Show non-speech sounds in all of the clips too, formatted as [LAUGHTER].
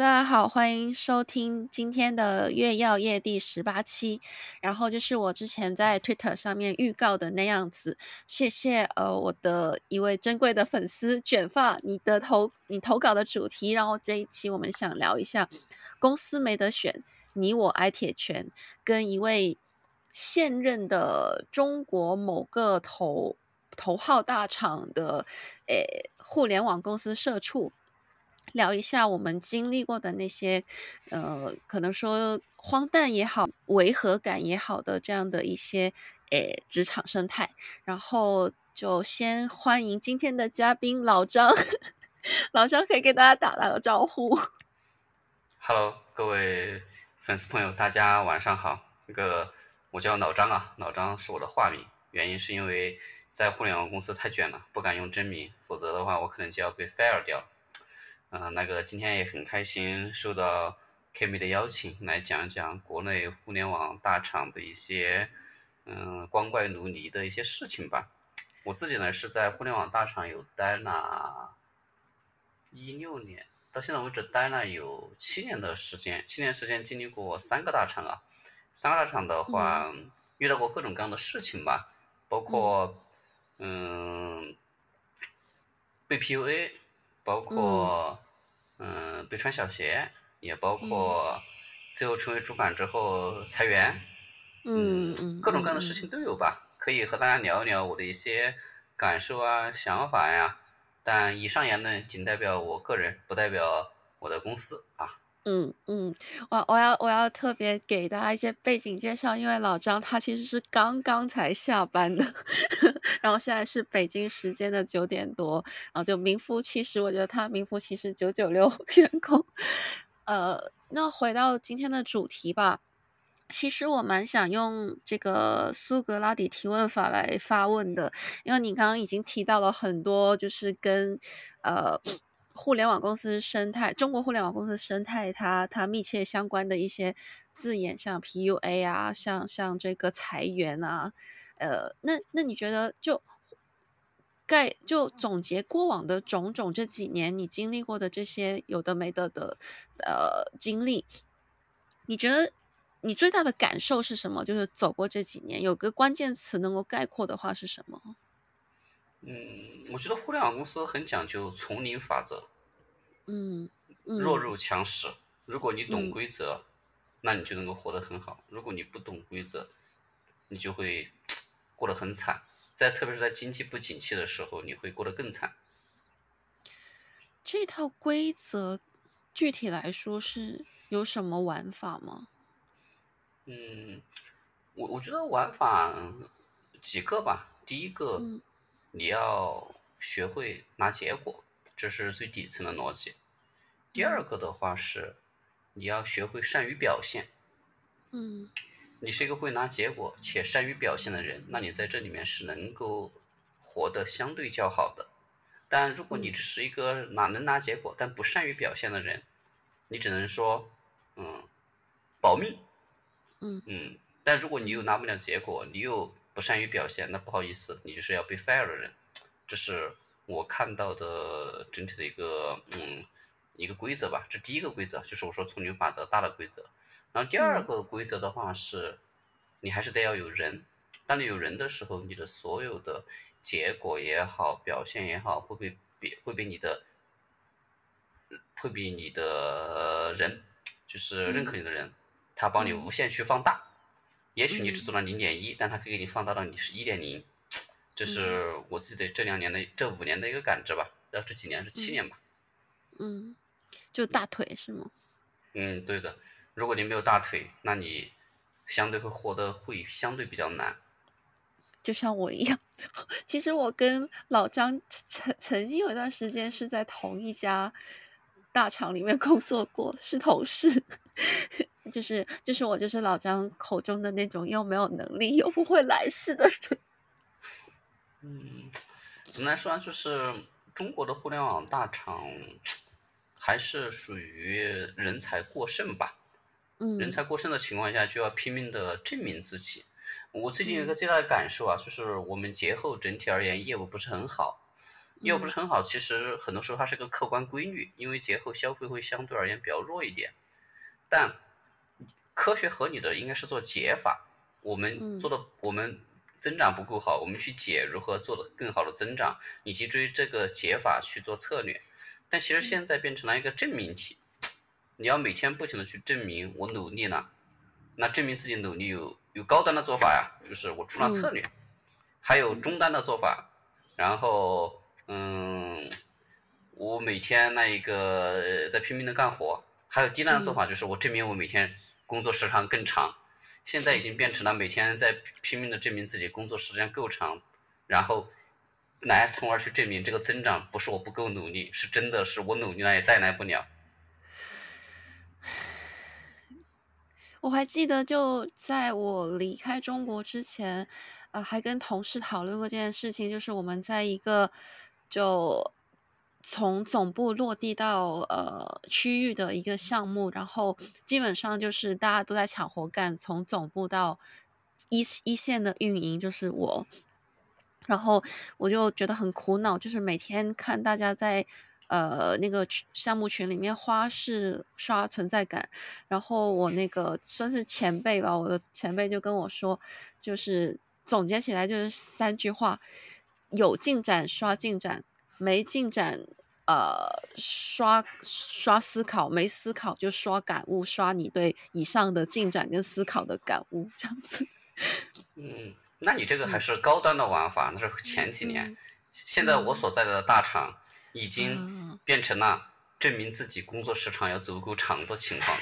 大家好，欢迎收听今天的月曜夜第十八期。然后就是我之前在 Twitter 上面预告的那样子，谢谢呃我的一位珍贵的粉丝卷发，你的投你投稿的主题。然后这一期我们想聊一下公司没得选，你我挨铁拳，跟一位现任的中国某个头头号大厂的诶互联网公司社畜。聊一下我们经历过的那些，呃，可能说荒诞也好，违和感也好的这样的一些，诶，职场生态。然后就先欢迎今天的嘉宾老张，[LAUGHS] 老张可以给大家打打个招呼。Hello，各位粉丝朋友，大家晚上好。那个我叫老张啊，老张是我的化名，原因是因为在互联网公司太卷了，不敢用真名，否则的话我可能就要被 fire 掉。嗯、呃，那个今天也很开心，受到 Kimi 的邀请，来讲讲国内互联网大厂的一些，嗯、呃，光怪陆离的一些事情吧。我自己呢是在互联网大厂有待了，一六年到现在为止待了有七年的时间，七年时间经历过三个大厂啊，三个大厂的话、嗯、遇到过各种各样的事情吧，包括嗯，嗯被 PUA。包括，嗯、呃，被穿小鞋，也包括最后成为主管之后裁员，嗯，嗯，各种各样的事情都有吧。可以和大家聊一聊我的一些感受啊、想法呀。但以上言论仅代表我个人，不代表我的公司啊。嗯嗯，我我要我要特别给大家一些背景介绍，因为老张他其实是刚刚才下班的，[LAUGHS] 然后现在是北京时间的九点多，然后就名副其实，我觉得他名副其实九九六员工。呃，那回到今天的主题吧，其实我蛮想用这个苏格拉底提问法来发问的，因为你刚刚已经提到了很多，就是跟呃。互联网公司生态，中国互联网公司生态它，它密切相关的一些字眼，像 PUA 啊，像像这个裁员啊，呃，那那你觉得就概就总结过往的种种这几年你经历过的这些有的没的的呃经历，你觉得你最大的感受是什么？就是走过这几年，有个关键词能够概括的话是什么？嗯，我觉得互联网公司很讲究丛林法则，嗯，嗯，弱肉强食。如果你懂规则，嗯，那你就能够活得很好；如果你不懂规则，你就会过得很惨。在特别是在经济不景气的时候，你会过得更惨。这套规则具体来说是有什么玩法吗？嗯，我我觉得玩法几个吧。第一个。嗯你要学会拿结果，这是最底层的逻辑。第二个的话是，你要学会善于表现。嗯，你是一个会拿结果且善于表现的人，那你在这里面是能够活得相对较好的。但如果你只是一个哪能拿结果但不善于表现的人，你只能说，嗯，保命。嗯嗯，但如果你又拿不了结果，你又不善于表现，那不好意思，你就是要被 fire 的人，这是我看到的整体的一个嗯一个规则吧。这第一个规则就是我说丛林法则大的规则。然后第二个规则的话是，你还是得要有人。当你有人的时候，你的所有的结果也好，表现也好，会被比会被你的会比你的人，就是认可你的人，他帮你无限去放大。也许你只做了零点一，但它可以给你放大到你是一点零，这是我自己的这两年的这五年的一个感知吧。然后这几年是七年吧。嗯，就大腿是吗？嗯，对的。如果你没有大腿，那你相对会活得会相对比较难。就像我一样，[LAUGHS] 其实我跟老张曾曾经有一段时间是在同一家大厂里面工作过，是同事。就是就是我就是老张口中的那种又没有能力又不会来事的人。[LAUGHS] 嗯，怎么来说呢？就是中国的互联网大厂还是属于人才过剩吧。嗯。人才过剩的情况下，就要拼命的证明自己。我最近有一个最大的感受啊，就是我们节后整体而言业务不是很好。业务不是很好，其实很多时候它是个客观规律，因为节后消费会相对而言比较弱一点。但科学合理的应该是做解法，我们做的我们增长不够好，我们去解如何做的更好的增长，以及追这个解法去做策略。但其实现在变成了一个证明题，你要每天不停的去证明我努力了，那证明自己努力有有高端的做法呀，就是我出了策略，还有中端的做法，然后嗯，我每天那一个在拼命的干活，还有低端的做法就是我证明我每天工作时长更长，现在已经变成了每天在拼命的证明自己工作时间够长，然后。来，从而去证明这个增长不是我不够努力，是真的是我努力了也带来不了。我还记得，就在我离开中国之前，呃，还跟同事讨论过这件事情，就是我们在一个就从总部落地到呃区域的一个项目，然后基本上就是大家都在抢活干，从总部到一一线的运营就是我。然后我就觉得很苦恼，就是每天看大家在呃那个项目群里面花式刷存在感，然后我那个算是前辈吧，我的前辈就跟我说，就是总结起来就是三句话：有进展刷进展，没进展呃刷刷思考，没思考就刷感悟，刷你对以上的进展跟思考的感悟，这样子。嗯。那你这个还是高端的玩法，嗯、那是前几年。嗯、现在我所在的大厂已经变成了证明自己工作时长要足够长的情况。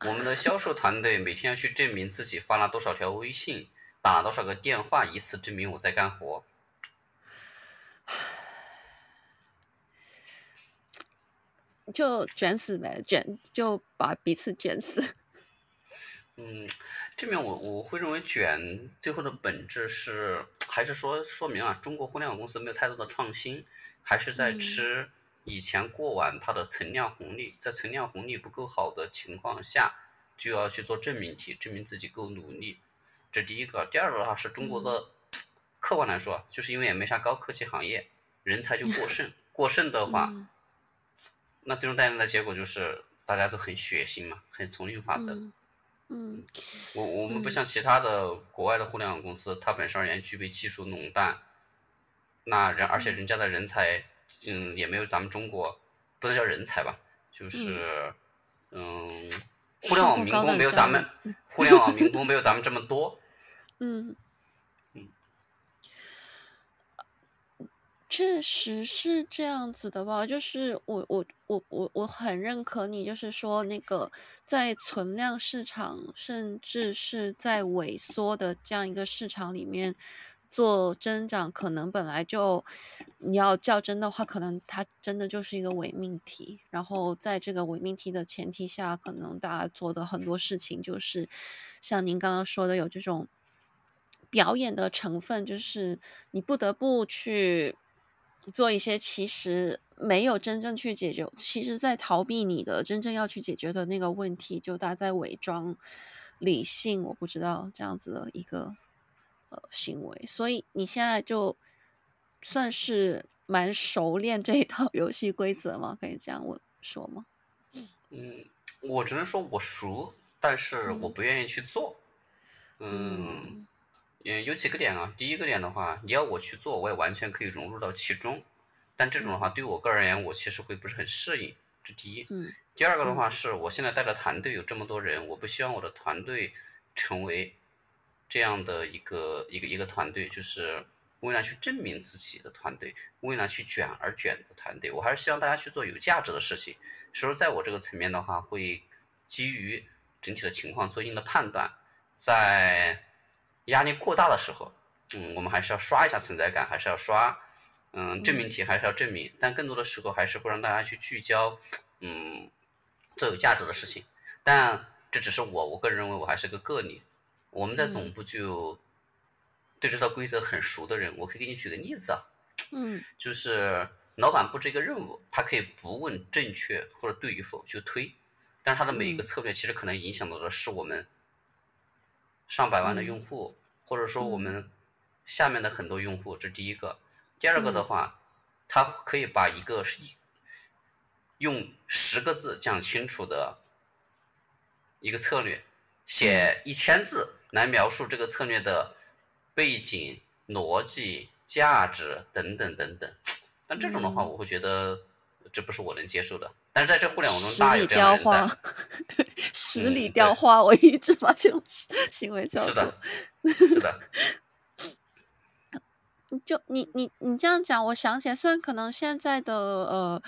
嗯、我们的销售团队每天要去证明自己发了多少条微信，打了多少个电话，以此证明我在干活。就卷死呗，卷就把彼此卷死。[LAUGHS] 嗯，这边我我会认为卷最后的本质是，还是说说明啊，中国互联网公司没有太多的创新，还是在吃以前过往它的存量红利，在存量红利不够好的情况下，就要去做证明题，证明自己够努力，这第一个。第二个的话是中国的，客观来说，就是因为也没啥高科技行业，人才就过剩，[LAUGHS] 过剩的话，那最终带来的结果就是大家都很血腥嘛，很丛林法则。嗯，我我们不像其他的国外的互联网公司，它本身而言具备技术垄断，那人而且人家的人才，嗯，也没有咱们中国，不能叫人才吧，就是，嗯，互联网民工没有咱们，互联网民工没有咱们这么多，[LAUGHS] 嗯。确实是这样子的吧，就是我我我我我很认可你，就是说那个在存量市场，甚至是在萎缩的这样一个市场里面做增长，可能本来就你要较真的话，可能它真的就是一个伪命题。然后在这个伪命题的前提下，可能大家做的很多事情，就是像您刚刚说的，有这种表演的成分，就是你不得不去。做一些其实没有真正去解决，其实在逃避你的真正要去解决的那个问题，就大家在伪装理性，我不知道这样子的一个呃行为，所以你现在就算是蛮熟练这一套游戏规则吗？可以这样我说吗？嗯，我只能说我熟，但是我不愿意去做。嗯。嗯嗯，有几个点啊。第一个点的话，你要我去做，我也完全可以融入到其中。但这种的话，对我个人而言，我其实会不是很适应。这第一。嗯。第二个的话，是我现在带的团队有这么多人，我不希望我的团队成为这样的一个一个一个团队，就是为了去证明自己的团队，为了去卷而卷的团队。我还是希望大家去做有价值的事情。所以说，在我这个层面的话，会基于整体的情况做一定的判断，在。压力过大的时候，嗯，我们还是要刷一下存在感，还是要刷，嗯，证明题还是要证明，但更多的时候还是会让大家去聚焦，嗯，做有价值的事情。但这只是我，我个人认为我还是个个例。我们在总部就对这套规则很熟的人，我可以给你举个例子啊，嗯，[LAUGHS] 就是老板布置一个任务，他可以不问正确或者对与否就推，但是他的每一个策略其实可能影响到的是我们。上百万的用户，嗯、或者说我们下面的很多用户，这是第一个。第二个的话，他可以把一个用十个字讲清楚的一个策略，写一千字来描述这个策略的背景、逻辑、价值等等等等。但这种的话，我会觉得这不是我能接受的。嗯、但是在这互联网中，大有这样的人在。[LAUGHS] 对，十里雕花，嗯、我一直把这种行为叫做。是的，是的。就你你你这样讲，我想起来，虽然可能现在的呃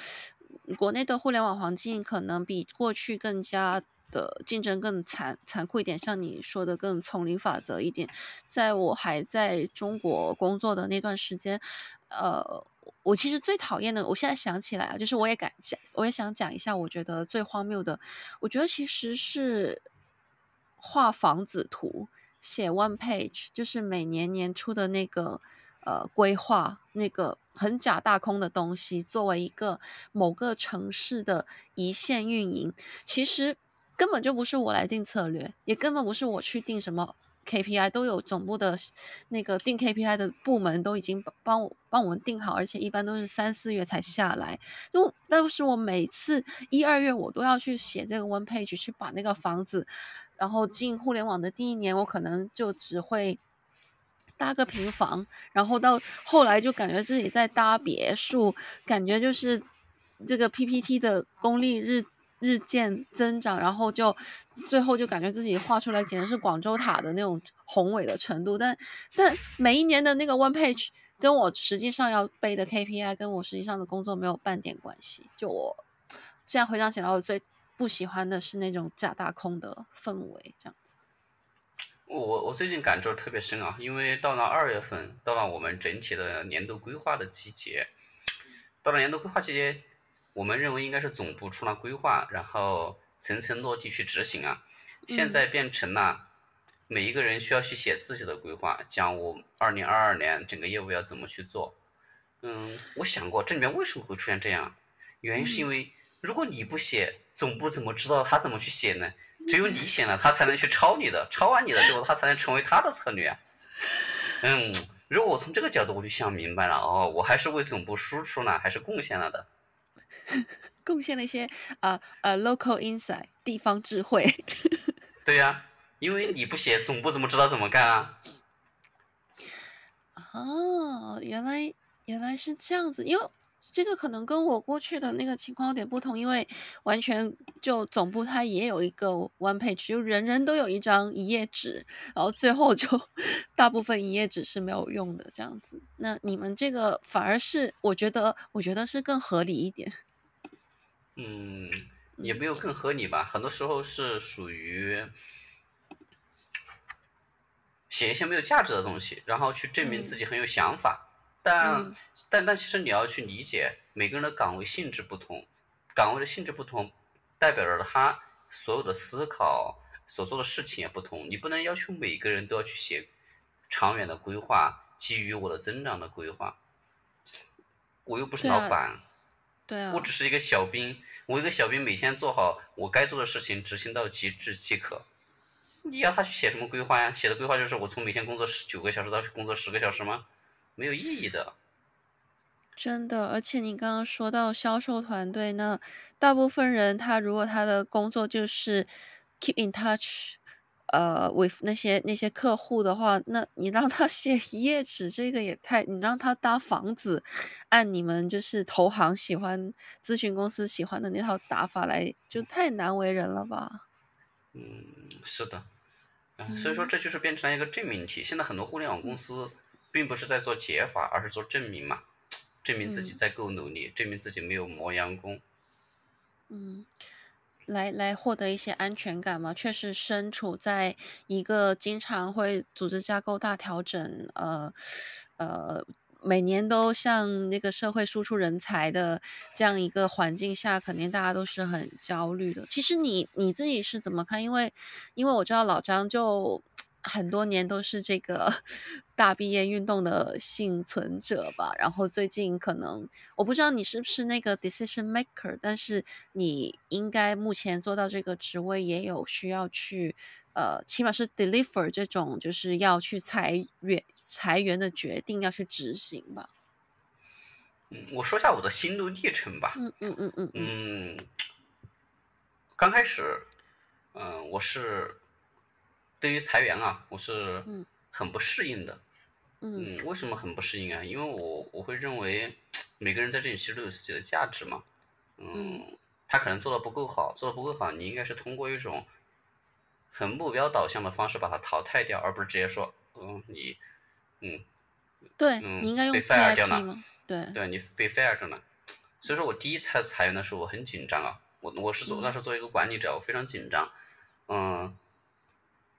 国内的互联网环境可能比过去更加的竞争更残残酷一点，像你说的更丛林法则一点。在我还在中国工作的那段时间，呃，我其实最讨厌的，我现在想起来啊，就是我也敢讲，我也想讲一下，我觉得最荒谬的，我觉得其实是画房子图，写 one page，就是每年年初的那个。呃，规划那个很假大空的东西，作为一个某个城市的一线运营，其实根本就不是我来定策略，也根本不是我去定什么 KPI，都有总部的那个定 KPI 的部门都已经帮我帮我们定好，而且一般都是三四月才下来。就但是我每次一二月我都要去写这个 one page，去把那个房子，然后进互联网的第一年，我可能就只会。搭个平房，然后到后来就感觉自己在搭别墅，感觉就是这个 PPT 的功力日日渐增长，然后就最后就感觉自己画出来简直是广州塔的那种宏伟的程度。但但每一年的那个 one page 跟我实际上要背的 KPI 跟我实际上的工作没有半点关系。就我现在回想起来，我最不喜欢的是那种假大空的氛围，这样子。我我最近感受特别深啊，因为到了二月份，到了我们整体的年度规划的季节，到了年度规划季节，我们认为应该是总部出了规划，然后层层落地去执行啊。现在变成了每一个人需要去写自己的规划，讲我二零二二年整个业务要怎么去做。嗯，我想过这里面为什么会出现这样，原因是因为如果你不写，总部怎么知道他怎么去写呢？只有你写了，他才能去抄你的，抄完你的之后，他才能成为他的策略。嗯，如果我从这个角度我就想明白了，哦，我还是为总部输出了，还是贡献了的。[LAUGHS] 贡献了一些啊呃、uh, uh, local insight 地方智慧。[LAUGHS] 对呀、啊，因为你不写，总部怎么知道怎么干啊？哦，原来原来是这样子，因为。这个可能跟我过去的那个情况有点不同，因为完全就总部它也有一个 one page，就人人都有一张一页纸，然后最后就 [LAUGHS] 大部分一页纸是没有用的这样子。那你们这个反而是我觉得，我觉得是更合理一点。嗯，也没有更合理吧，很多时候是属于写一些没有价值的东西，然后去证明自己很有想法。嗯但、嗯、但但其实你要去理解，每个人的岗位性质不同，岗位的性质不同，代表着他所有的思考、所做的事情也不同。你不能要求每个人都要去写长远的规划，基于我的增长的规划。我又不是老板，对啊，我只是一个小兵。我一个小兵每天做好我该做的事情，执行到极致即可。你要他去写什么规划呀？写的规划就是我从每天工作十九个小时到工作十个小时吗？没有意义的，真的。而且你刚刚说到销售团队，那大部分人他如果他的工作就是 keep in touch，呃，with 那些那些客户的话，那你让他写一页纸，这个也太，你让他搭房子，按你们就是投行喜欢咨询公司喜欢的那套打法来，就太难为人了吧？嗯，是的，嗯，所以说这就是变成了一个证明题。现在很多互联网公司。嗯并不是在做解法，而是做证明嘛，证明自己在够努力，嗯、证明自己没有磨洋工。嗯，来来获得一些安全感嘛。确实身处在一个经常会组织架构大调整，呃呃，每年都向那个社会输出人才的这样一个环境下，肯定大家都是很焦虑的。其实你你自己是怎么看？因为因为我知道老张就。很多年都是这个 [LAUGHS] 大毕业运动的幸存者吧，然后最近可能我不知道你是不是那个 decision maker，但是你应该目前做到这个职位也有需要去呃，起码是 deliver 这种就是要去裁员裁员的决定要去执行吧。嗯，我说一下我的心路历程吧。嗯嗯嗯嗯嗯。刚开始，嗯、呃，我是对于裁员啊，我是很不适应的。嗯。嗯，为什么很不适应啊？因为我我会认为每个人在这里其实都有自己的价值嘛。嗯。嗯他可能做的不够好，做的不够好，你应该是通过一种很目标导向的方式把它淘汰掉，而不是直接说，嗯，你，嗯，对，嗯，你应该用被 fire 掉了，对，对你被 fire 掉了，所以说我第一次裁员的时候我很紧张啊，我我是做那时候作为一个管理者，我非常紧张，嗯，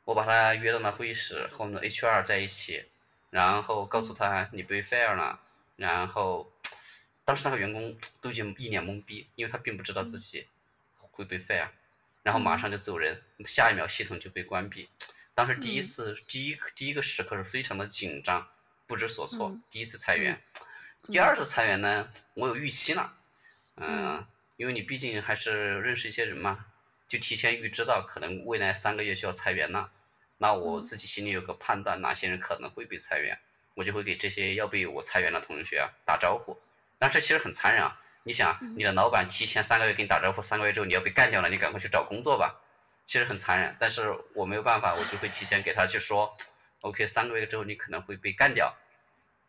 我把他约到了会议室，和我们的 HR 在一起，然后告诉他你被 fire 了，然后。当时那个员工都已经一脸懵逼，因为他并不知道自己会被 fire，然后马上就走人，下一秒系统就被关闭。当时第一次，第一第一个时刻是非常的紧张，不知所措。第一次裁员，第二次裁员呢，我有预期了，嗯，因为你毕竟还是认识一些人嘛，就提前预知到可能未来三个月就要裁员了，那我自己心里有个判断，哪些人可能会被裁员，我就会给这些要被我裁员的同学啊打招呼。但这其实很残忍啊！你想，你的老板提前三个月给你打招呼，三个月之后你要被干掉了，你赶快去找工作吧，其实很残忍。但是我没有办法，我就会提前给他去说，OK，三个月之后你可能会被干掉，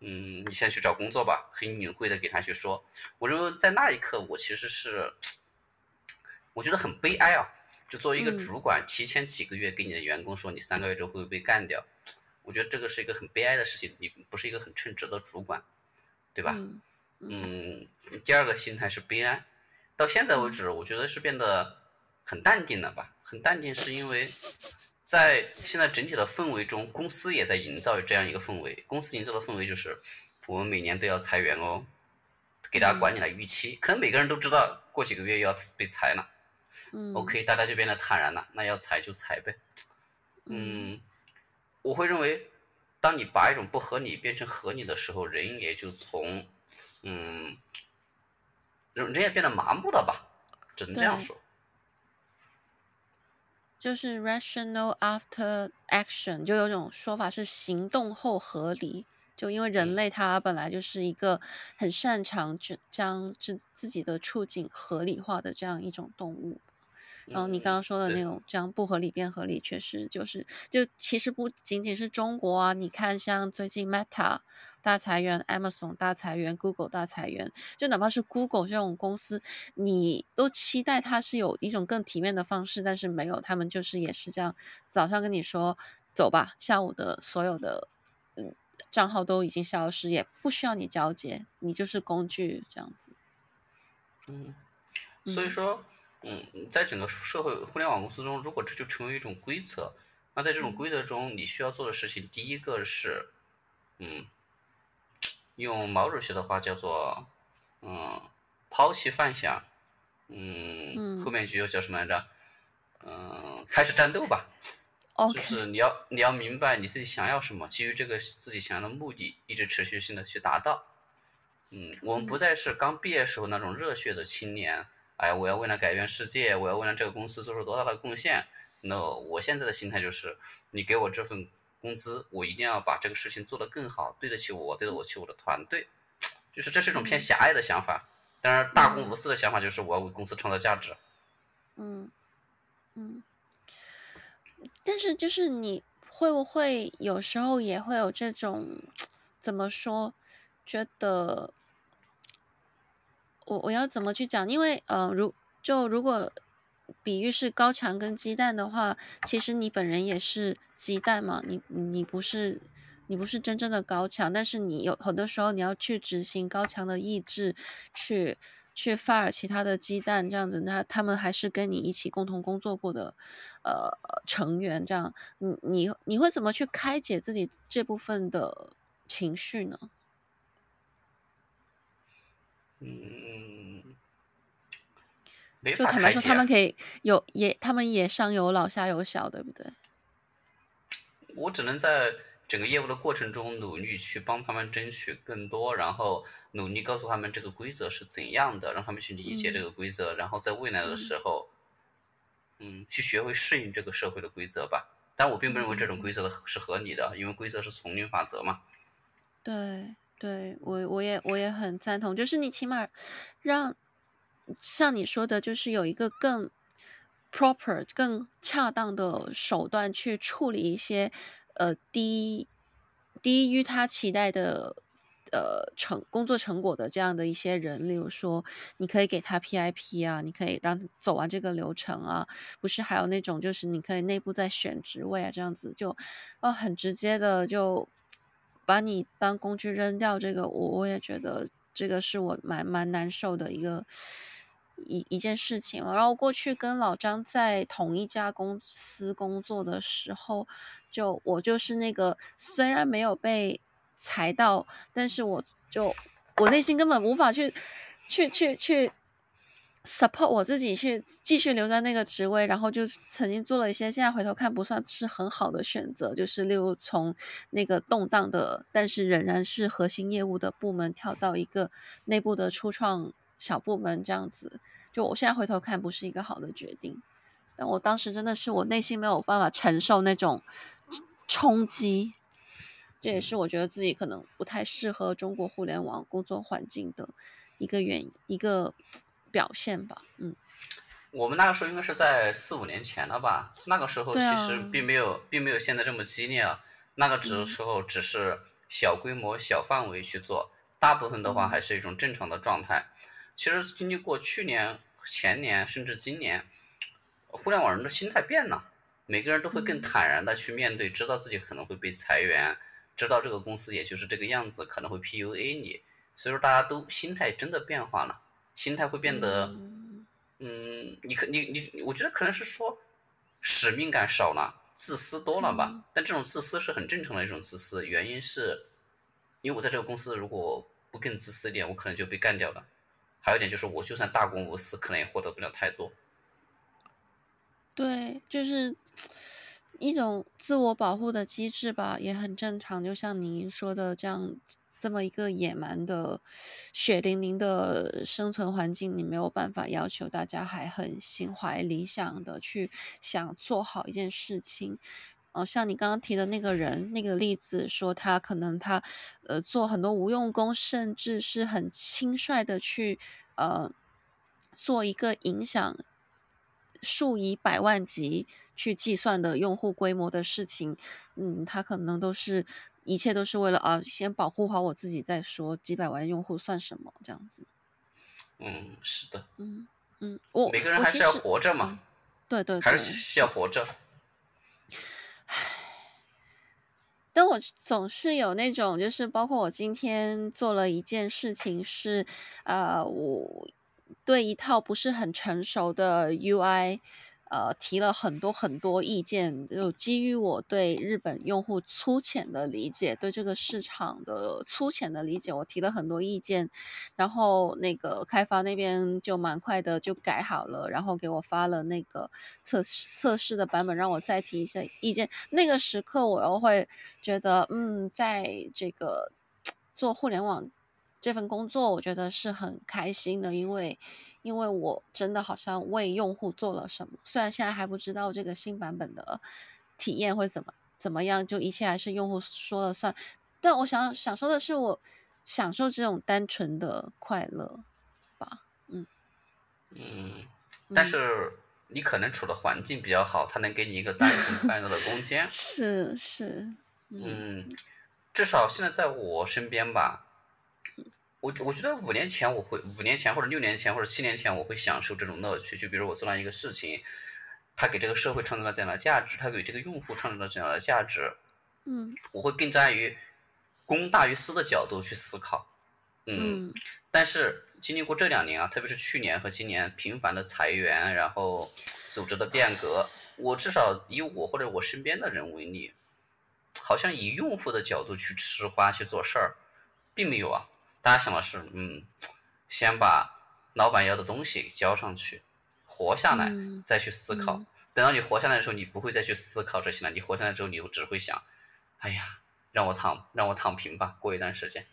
嗯，你先去找工作吧，很隐晦的给他去说。我认为在那一刻，我其实是，[TSK] 我觉得很悲哀啊！就作为一个主管，提前几个月给你的员工说你三个月之后会被干掉，我觉得这个是一个很悲哀的事情，你不是一个很称职的主管，对吧？嗯，第二个心态是悲哀，到现在为止，我觉得是变得很淡定了吧？很淡定是因为，在现在整体的氛围中，公司也在营造这样一个氛围。公司营造的氛围就是，我们每年都要裁员哦，给大家管理了预期，可能每个人都知道过几个月要被裁了。OK，大家就变得坦然了，那要裁就裁呗。嗯，我会认为，当你把一种不合理变成合理的时候，人也就从。嗯，人人也变得麻木了吧，只能这样说。就是 rational after action，就有种说法是行动后合理。就因为人类他本来就是一个很擅长将自自己的处境合理化的这样一种动物。然后你刚刚说的那种这样不合理变合理，确实就是就其实不仅仅是中国啊，你看像最近 Meta 大裁员，Amazon 大裁员，Google 大裁员，就哪怕是 Google 这种公司，你都期待它是有一种更体面的方式，但是没有，他们就是也是这样，早上跟你说走吧，下午的所有的嗯账号都已经消失，也不需要你交接，你就是工具这样子。嗯，所以说。嗯嗯，在整个社会互联网公司中，如果这就成为一种规则，那在这种规则中，你需要做的事情，第一个是，嗯，用毛主席的话叫做，嗯，抛弃幻想，嗯，后面一句又叫什么来着？嗯，开始战斗吧。就是你要你要明白你自己想要什么，基于这个自己想要的目的，一直持续性的去达到。嗯，我们不再是刚毕业时候那种热血的青年。哎，我要为了改变世界，我要为了这个公司做出多大的贡献？那我现在的心态就是，你给我这份工资，我一定要把这个事情做得更好，对得起我，对得起我的团队。就是这是一种偏狭隘的想法，当然大公无私的想法就是我要为公司创造价值。嗯嗯，但是就是你会不会有时候也会有这种怎么说，觉得？我我要怎么去讲？因为呃，如就如果比喻是高墙跟鸡蛋的话，其实你本人也是鸡蛋嘛，你你不是你不是真正的高墙，但是你有很多时候你要去执行高墙的意志，去去 fire 其他的鸡蛋这样子，那他们还是跟你一起共同工作过的呃成员，这样你你你会怎么去开解自己这部分的情绪呢？嗯，就坦白说，他们可以有也，他们也上有老下有小，对不对？我只能在整个业务的过程中努力去帮他们争取更多，然后努力告诉他们这个规则是怎样的，让他们去理解这个规则，嗯、然后在未来的时候，嗯，嗯，去学会适应这个社会的规则吧。但我并不认为这种规则的是合理的，因为规则是丛林法则嘛。对。对我我也我也很赞同，就是你起码让像你说的，就是有一个更 proper、更恰当的手段去处理一些呃低低于他期待的。呃，成工作成果的这样的一些人，例如说，你可以给他 PIP 啊，你可以让走完这个流程啊，不是还有那种就是你可以内部再选职位啊，这样子就，哦，很直接的就把你当工具扔掉，这个我我也觉得这个是我蛮蛮难受的一个一一件事情。然后过去跟老张在同一家公司工作的时候，就我就是那个虽然没有被。裁到，但是我就我内心根本无法去去去去 support 我自己去继续留在那个职位，然后就曾经做了一些现在回头看不算是很好的选择，就是例如从那个动荡的但是仍然是核心业务的部门跳到一个内部的初创小部门这样子，就我现在回头看不是一个好的决定，但我当时真的是我内心没有办法承受那种冲击。这也是我觉得自己可能不太适合中国互联网工作环境的一个原因，一个表现吧。嗯，我们那个时候应该是在四五年前了吧？那个时候其实并没有，啊、并没有现在这么激烈啊。那个只时候只是小规模、小范围去做，嗯、大部分的话还是一种正常的状态。其实经历过去年、前年甚至今年，互联网人的心态变了，每个人都会更坦然的去面对，知道自己可能会被裁员。知道这个公司也就是这个样子，可能会 PUA 你，所以说大家都心态真的变化了，心态会变得，嗯，你可你你，我觉得可能是说使命感少了，自私多了吧。但这种自私是很正常的一种自私，原因是，因为我在这个公司如果不更自私一点，我可能就被干掉了。还有一点就是，我就算大公无私，可能也获得不了太多。对，就是。一种自我保护的机制吧，也很正常。就像您说的这样，这么一个野蛮的、血淋淋的生存环境，你没有办法要求大家还很心怀理想的去想做好一件事情。哦，像你刚刚提的那个人那个例子，说他可能他呃做很多无用功，甚至是很轻率的去呃做一个影响数以百万级。去计算的用户规模的事情，嗯，他可能都是一切都是为了啊，先保护好我自己再说，几百万用户算什么？这样子。嗯，是的。嗯嗯，我每个人还是要活着嘛。对对对，还是要活着。唉，但我总是有那种，就是包括我今天做了一件事情是，呃，我对一套不是很成熟的 UI。呃，提了很多很多意见，就基于我对日本用户粗浅的理解，对这个市场的粗浅的理解，我提了很多意见，然后那个开发那边就蛮快的就改好了，然后给我发了那个测试测试的版本，让我再提一些意见。那个时刻，我又会觉得，嗯，在这个做互联网这份工作，我觉得是很开心的，因为。因为我真的好像为用户做了什么，虽然现在还不知道这个新版本的体验会怎么怎么样，就一切还是用户说了算。但我想想说的是，我享受这种单纯的快乐吧。嗯嗯，但是你可能处的环境比较好，它能给你一个单纯快乐的空间。[LAUGHS] 是是嗯，嗯，至少现在在我身边吧。我我觉得五年前我会五年前或者六年前或者七年前我会享受这种乐趣，就比如我做了一个事情，它给这个社会创造了怎样的价值，它给这个用户创造了怎样的价值，嗯，我会更站于公大于私的角度去思考，嗯，但是经历过这两年啊，特别是去年和今年频繁的裁员，然后组织的变革，我至少以我或者我身边的人为例，好像以用户的角度去吃花去做事儿，并没有啊。大家想的是，嗯，先把老板要的东西交上去，活下来，再去思考。嗯、等到你活下来的时候，你不会再去思考这些了。你活下来之后，你就只会想，哎呀，让我躺，让我躺平吧，过一段时间。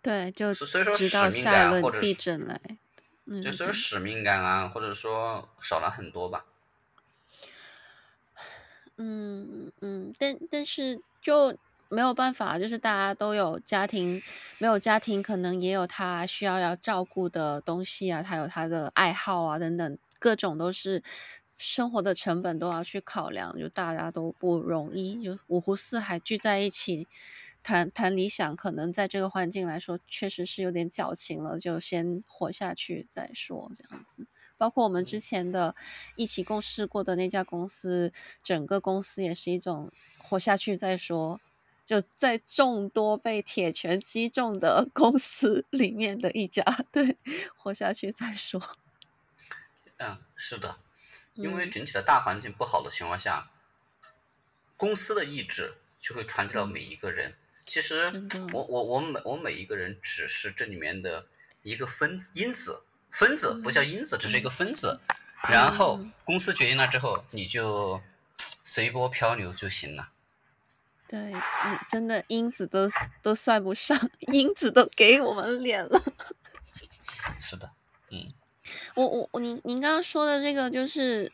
对，就所以说使命感或者地震来，就所以说使命感啊，或者说少了很多吧。[SIGHS] 嗯嗯，但但是就。没有办法，就是大家都有家庭，没有家庭可能也有他需要要照顾的东西啊，他有他的爱好啊等等，各种都是生活的成本都要去考量，就大家都不容易，就五湖四海聚在一起谈谈理想，可能在这个环境来说确实是有点矫情了，就先活下去再说这样子。包括我们之前的一起共事过的那家公司，整个公司也是一种活下去再说。就在众多被铁拳击中的公司 [LAUGHS] 里面的一家，对，活下去再说。嗯，是的，因为整体的大环境不好的情况下，嗯、公司的意志就会传递到每一个人。其实我我我每我每一个人只是这里面的一个分子因子。分子不叫因子，只是一个分子。然后公司决定了之后，你就随波漂流就行了。对，你真的英子都都算不上，[LAUGHS] 英子都给我们脸了。[LAUGHS] 是的，嗯。我我我，您您刚刚说的这个就是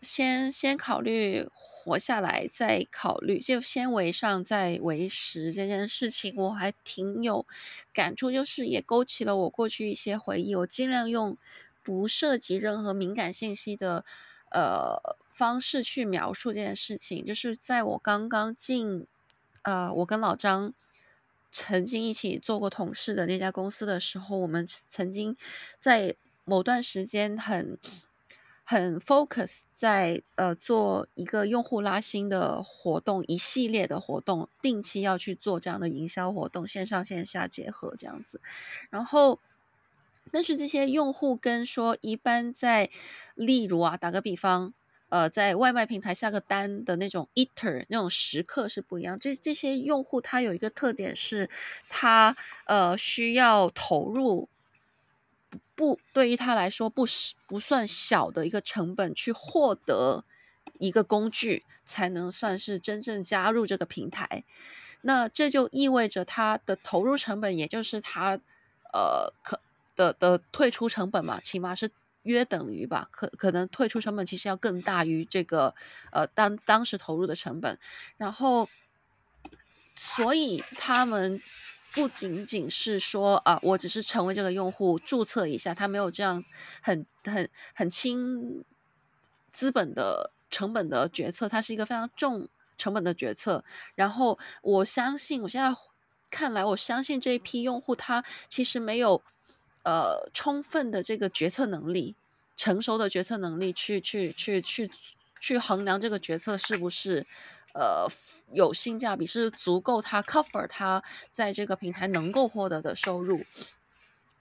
先先考虑。活下来再考虑，就先为上再为实这件事情，我还挺有感触，就是也勾起了我过去一些回忆。我尽量用不涉及任何敏感信息的呃方式去描述这件事情。就是在我刚刚进呃，我跟老张曾经一起做过同事的那家公司的时候，我们曾经在某段时间很。很 focus 在呃做一个用户拉新的活动，一系列的活动，定期要去做这样的营销活动，线上线下结合这样子。然后，但是这些用户跟说一般在，例如啊，打个比方，呃，在外卖平台下个单的那种 eater 那种食客是不一样。这这些用户他有一个特点是，他呃需要投入。不，对于他来说不不算小的一个成本，去获得一个工具，才能算是真正加入这个平台。那这就意味着他的投入成本，也就是他呃可的的退出成本嘛，起码是约等于吧。可可能退出成本其实要更大于这个呃当当时投入的成本。然后，所以他们。不仅仅是说啊，我只是成为这个用户注册一下，他没有这样很很很轻资本的成本的决策，它是一个非常重成本的决策。然后我相信，我现在看来，我相信这一批用户他其实没有呃充分的这个决策能力，成熟的决策能力去去去去去衡量这个决策是不是。呃，有性价比是足够他 cover 他在这个平台能够获得的收入，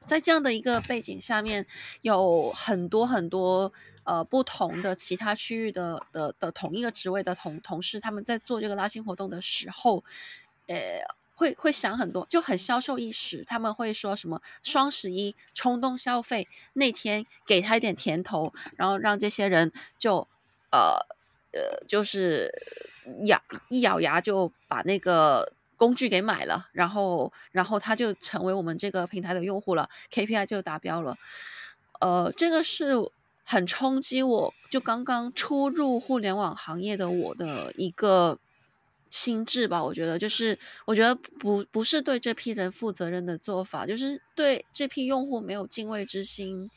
在这样的一个背景下面，有很多很多呃不同的其他区域的的的同一个职位的同同事，他们在做这个拉新活动的时候，呃，会会想很多，就很销售意识，他们会说什么双十一冲动消费那天给他一点甜头，然后让这些人就呃呃就是。咬一咬牙就把那个工具给买了，然后然后他就成为我们这个平台的用户了，KPI 就达标了。呃，这个是很冲击我，就刚刚初入互联网行业的我的一个心智吧。我觉得就是，我觉得不不是对这批人负责任的做法，就是对这批用户没有敬畏之心。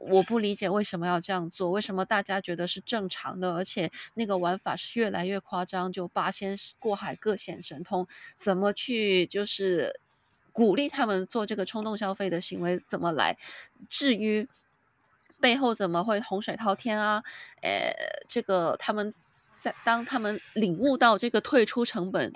我不理解为什么要这样做，为什么大家觉得是正常的，而且那个玩法是越来越夸张，就八仙过海各显神通，怎么去就是鼓励他们做这个冲动消费的行为，怎么来？至于背后怎么会洪水滔天啊？呃，这个他们在当他们领悟到这个退出成本。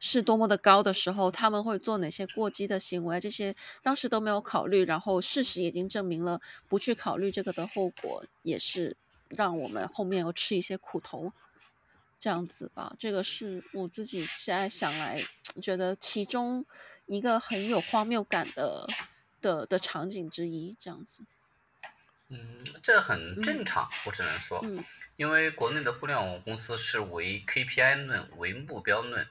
是多么的高的时候，他们会做哪些过激的行为？这些当时都没有考虑，然后事实已经证明了，不去考虑这个的后果，也是让我们后面要吃一些苦头，这样子吧。这个是我自己现在想来，觉得其中一个很有荒谬感的的的场景之一，这样子。嗯，这很正常，嗯、我只能说，嗯、因为国内的互联网公司是为 KPI 论，为目标论。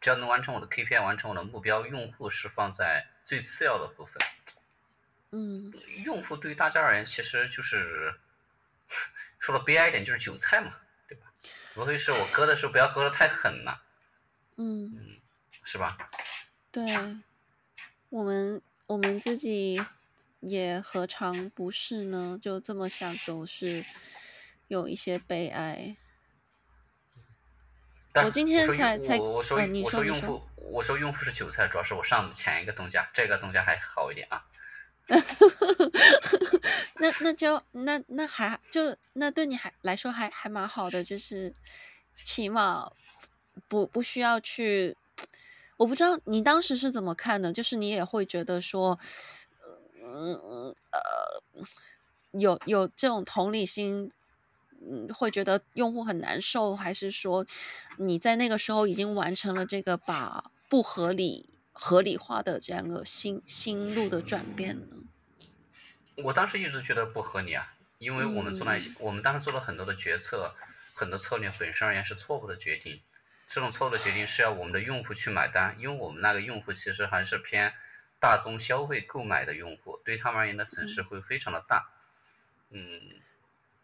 只要能完成我的 KPI，完成我的目标，用户是放在最次要的部分。嗯，用户对于大家而言，其实就是说的悲哀一点，就是韭菜嘛，对吧？无非是我割的时候不要割的太狠了，嗯嗯，是吧？对，我们我们自己也何尝不是呢？就这么想，总是有一些悲哀。我今天才才，我说、我说用户，我说用户是韭菜，主要是我上的前一个东家，这个东家还好一点啊。[LAUGHS] 那那就那那还就那对你还来说还还蛮好的，就是起码不不需要去。我不知道你当时是怎么看的，就是你也会觉得说，嗯呃，有有这种同理心，嗯，会觉得用户很难受，还是说你在那个时候已经完成了这个把不合理合理化的这样个心心路的转变呢？我当时一直觉得不合理啊，因为我们做了一些，嗯、我们当时做了很多的决策，很多策略本身而言是错误的决定。这种错误的决定是要我们的用户去买单，因为我们那个用户其实还是偏大宗消费购买的用户，对他们而言的损失会非常的大。嗯，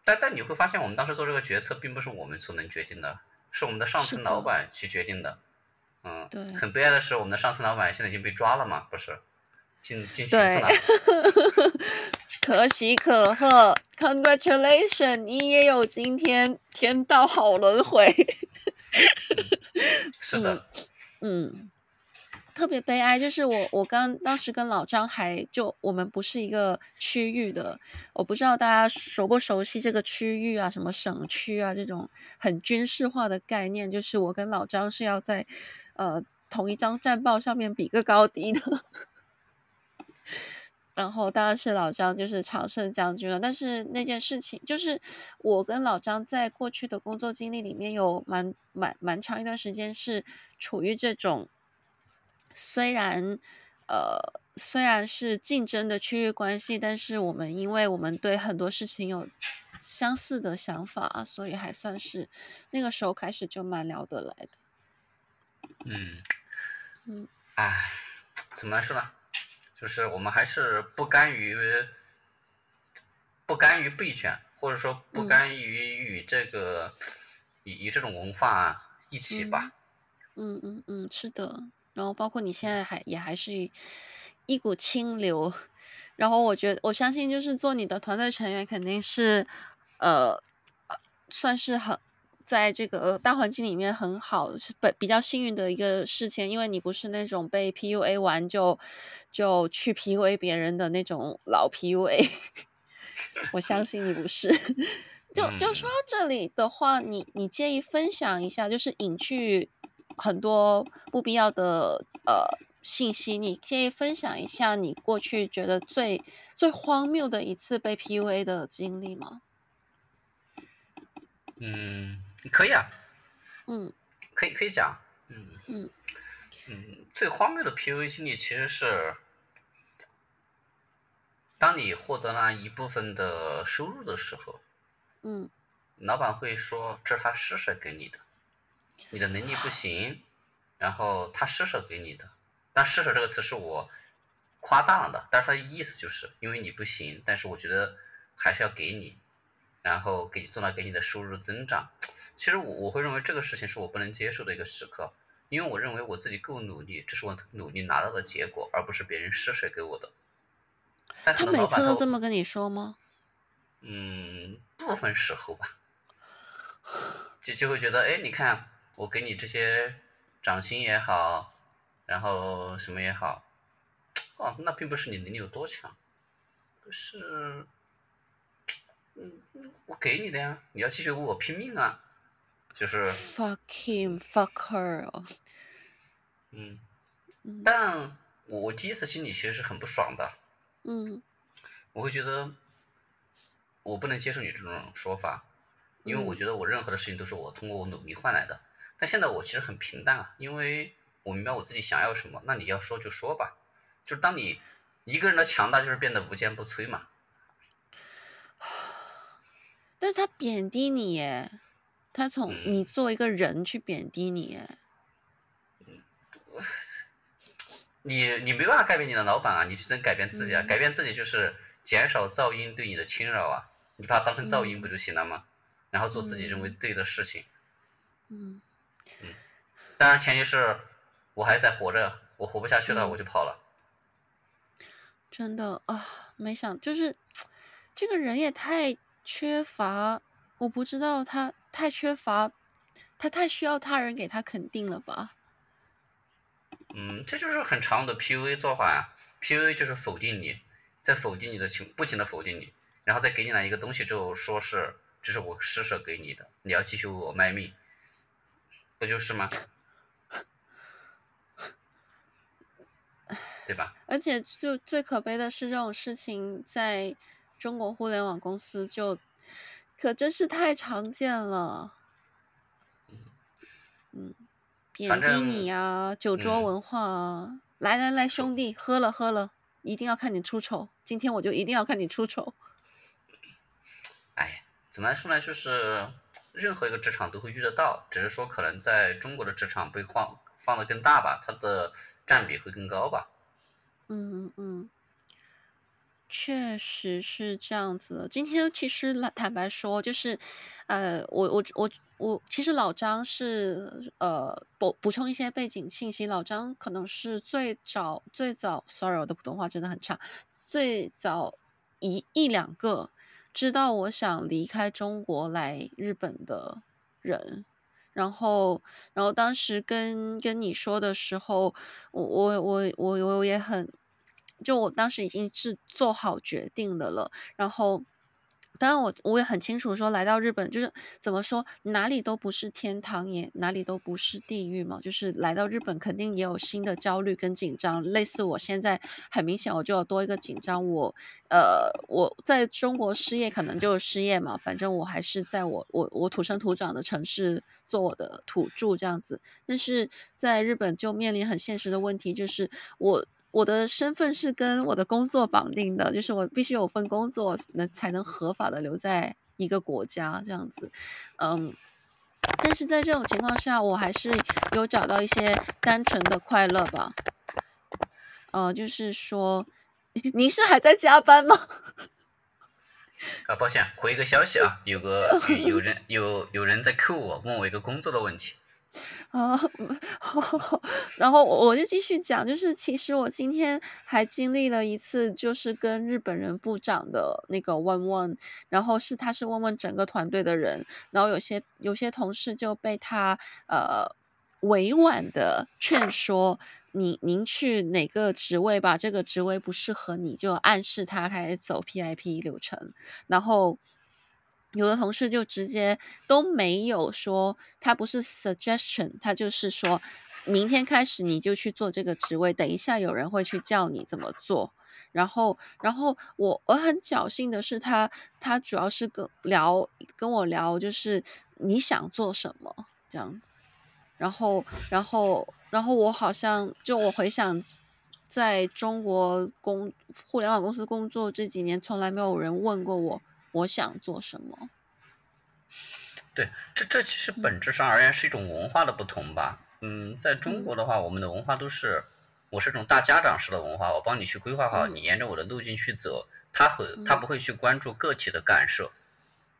但但你会发现，我们当时做这个决策并不是我们所能决定的，是我们的上层老板去决定的。嗯，对。很悲哀的是，我们的上层老板现在已经被抓了嘛？不是，进进去了。[LAUGHS] 可喜可贺，Congratulations，你也有今天，天道好轮回。是的，嗯，嗯，特别悲哀，就是我我刚当时跟老张还就我们不是一个区域的，我不知道大家熟不熟悉这个区域啊，什么省区啊这种很军事化的概念，就是我跟老张是要在呃同一张战报上面比个高低的。然后当然是老张，就是常胜将军了。但是那件事情，就是我跟老张在过去的工作经历里面有蛮蛮蛮长一段时间是处于这种，虽然呃虽然是竞争的区域关系，但是我们因为我们对很多事情有相似的想法，所以还算是那个时候开始就蛮聊得来的。嗯嗯，哎，怎么来说呢？就是我们还是不甘于不甘于被卷，或者说不甘于与这个与与、嗯、这种文化一起吧。嗯嗯嗯，是的。然后包括你现在还也还是一股清流。然后我觉得我相信，就是做你的团队成员肯定是呃算是很。在这个大环境里面很好，是比比较幸运的一个事情，因为你不是那种被 PUA 完就就去 PUA 别人的那种老 PUA，[LAUGHS] 我相信你不是。[LAUGHS] 就就说到这里的话，你你介意分享一下，就是隐去很多不必要的呃信息，你可以分享一下你过去觉得最最荒谬的一次被 PUA 的经历吗？嗯。可以啊，嗯，可以可以讲，嗯嗯嗯，最荒谬的 PUA 经历其实是，当你获得了一部分的收入的时候，嗯，老板会说这是他施舍给你的，你的能力不行，然后他施舍给你的，但施舍这个词是我夸大了的，但是他的意思就是因为你不行，但是我觉得还是要给你，然后给做到给你的收入增长。其实我我会认为这个事情是我不能接受的一个时刻，因为我认为我自己够努力，这是我努力拿到的结果，而不是别人施舍给我的。但他每次都这么跟你说吗？嗯，部分时候吧，就就会觉得，哎，你看我给你这些涨薪也好，然后什么也好，哦，那并不是你能力有多强，是，嗯，我给你的呀，你要继续为我拼命啊。就是 fuck him, fuck her。嗯，但我我第一次心里其实是很不爽的。嗯，我会觉得我不能接受你这种说法，因为我觉得我任何的事情都是我通过我努力换来的。但现在我其实很平淡啊，因为我明白我自己想要什么。那你要说就说吧，就是当你一个人的强大就是变得无坚不摧嘛。[SIGHS] 但他贬低你耶。他从你作为一个人去贬低你，嗯，你你没办法改变你的老板啊，你只能改变自己啊，嗯、改变自己就是减少噪音对你的侵扰啊，你把它当成噪音不就行了吗？嗯、然后做自己认为对的事情，嗯，嗯，当然前提是我还在活着，我活不下去了，我就跑了。真的啊，没想就是这个人也太缺乏，我不知道他太缺乏，他太需要他人给他肯定了吧？嗯，这就是很常用的 PUA 做法呀。PUA 就是否定你，在否定你的情，不停的否定你，然后再给你来一个东西之后，说是这是我施舍给你的，你要继续为我卖命，不就是吗？对吧？而且就最可悲的是，这种事情在中国互联网公司就可真是太常见了。嗯，贬低你啊，酒桌文化啊，嗯、来来来，兄弟，喝了喝了，一定要看你出丑，今天我就一定要看你出丑。哎，怎么来说呢？就是任何一个职场都会遇得到，只是说可能在中国的职场被放放得更大吧，它的占比会更高吧。嗯嗯，确实是这样子的。今天其实坦白说，就是，呃，我我我我，其实老张是呃补补充一些背景信息。老张可能是最早最早，sorry，我的普通话真的很差，最早一一两个知道我想离开中国来日本的人。然后，然后当时跟跟你说的时候，我我我我我也很。就我当时已经是做好决定的了，然后，当然我我也很清楚说，来到日本就是怎么说，哪里都不是天堂，也哪里都不是地狱嘛。就是来到日本，肯定也有新的焦虑跟紧张，类似我现在很明显我就有多一个紧张，我呃我在中国失业可能就失业嘛，反正我还是在我我我土生土长的城市做我的土著这样子，但是在日本就面临很现实的问题，就是我。我的身份是跟我的工作绑定的，就是我必须有份工作，能才能合法的留在一个国家这样子。嗯，但是在这种情况下，我还是有找到一些单纯的快乐吧。呃，就是说，[LAUGHS] 您是还在加班吗？[LAUGHS] 啊，抱歉，回一个消息啊，有个有人有有人在 Q 我，问我一个工作的问题。啊，[LAUGHS] 好，[LAUGHS] 然后我就继续讲，就是其实我今天还经历了一次，就是跟日本人部长的那个问问，然后是他是问问整个团队的人，然后有些有些同事就被他呃委婉的劝说，你您去哪个职位吧，这个职位不适合你，就暗示他开始走 PIP 流程，然后。有的同事就直接都没有说，他不是 suggestion，他就是说，明天开始你就去做这个职位，等一下有人会去叫你怎么做。然后，然后我我很侥幸的是他，他他主要是跟聊跟我聊，就是你想做什么这样子。然后，然后，然后我好像就我回想，在中国工互联网公司工作这几年，从来没有人问过我。我想做什么？对，这这其实本质上而言是一种文化的不同吧。嗯，在中国的话，我们的文化都是，我是这种大家长式的文化，我帮你去规划好，你沿着我的路径去走。他和他不会去关注个体的感受。